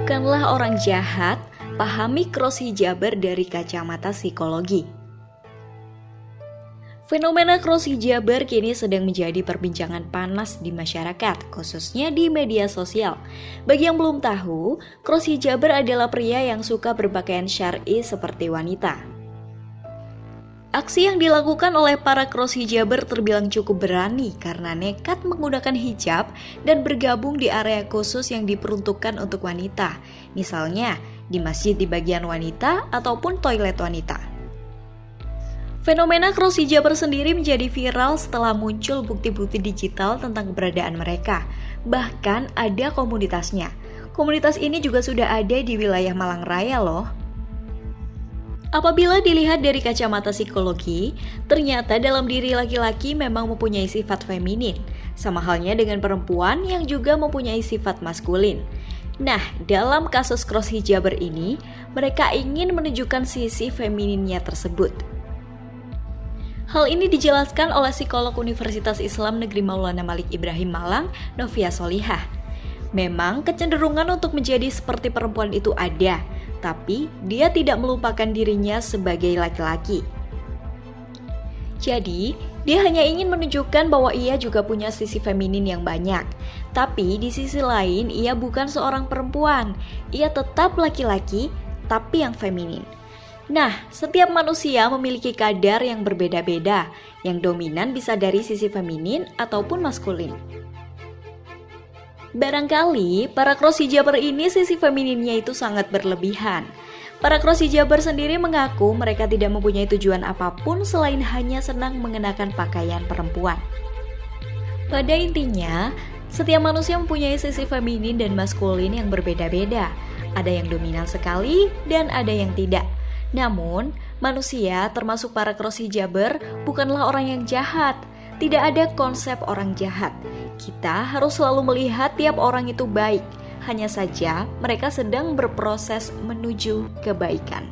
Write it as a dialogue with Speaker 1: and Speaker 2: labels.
Speaker 1: bukanlah orang jahat, pahami cross hijaber dari kacamata psikologi. Fenomena cross hijaber kini sedang menjadi perbincangan panas di masyarakat, khususnya di media sosial. Bagi yang belum tahu, cross hijaber adalah pria yang suka berpakaian syar'i seperti wanita. Aksi yang dilakukan oleh para cross hijaber terbilang cukup berani karena nekat menggunakan hijab dan bergabung di area khusus yang diperuntukkan untuk wanita, misalnya di masjid di bagian wanita ataupun toilet wanita. Fenomena cross hijaber sendiri menjadi viral setelah muncul bukti-bukti digital tentang keberadaan mereka. Bahkan ada komunitasnya. Komunitas ini juga sudah ada di wilayah Malang Raya loh. Apabila dilihat dari kacamata psikologi, ternyata dalam diri laki-laki memang mempunyai sifat feminin, sama halnya dengan perempuan yang juga mempunyai sifat maskulin. Nah, dalam kasus cross hijaber ini, mereka ingin menunjukkan sisi femininnya tersebut. Hal ini dijelaskan oleh psikolog Universitas Islam Negeri Maulana Malik Ibrahim Malang, Novia Solihah. Memang kecenderungan untuk menjadi seperti perempuan itu ada, tapi dia tidak melupakan dirinya sebagai laki-laki. Jadi, dia hanya ingin menunjukkan bahwa ia juga punya sisi feminin yang banyak. Tapi di sisi lain, ia bukan seorang perempuan. Ia tetap laki-laki, tapi yang feminin. Nah, setiap manusia memiliki kadar yang berbeda-beda, yang dominan bisa dari sisi feminin ataupun maskulin. Barangkali para cross hijaber ini sisi femininnya itu sangat berlebihan. Para cross hijaber sendiri mengaku mereka tidak mempunyai tujuan apa pun selain hanya senang mengenakan pakaian perempuan. Pada intinya, setiap manusia mempunyai sisi feminin dan maskulin yang berbeda-beda. Ada yang dominan sekali dan ada yang tidak. Namun, manusia termasuk para cross hijaber bukanlah orang yang jahat. Tidak ada konsep orang jahat. Kita harus selalu melihat tiap orang itu baik. Hanya saja mereka sedang berproses menuju kebaikan.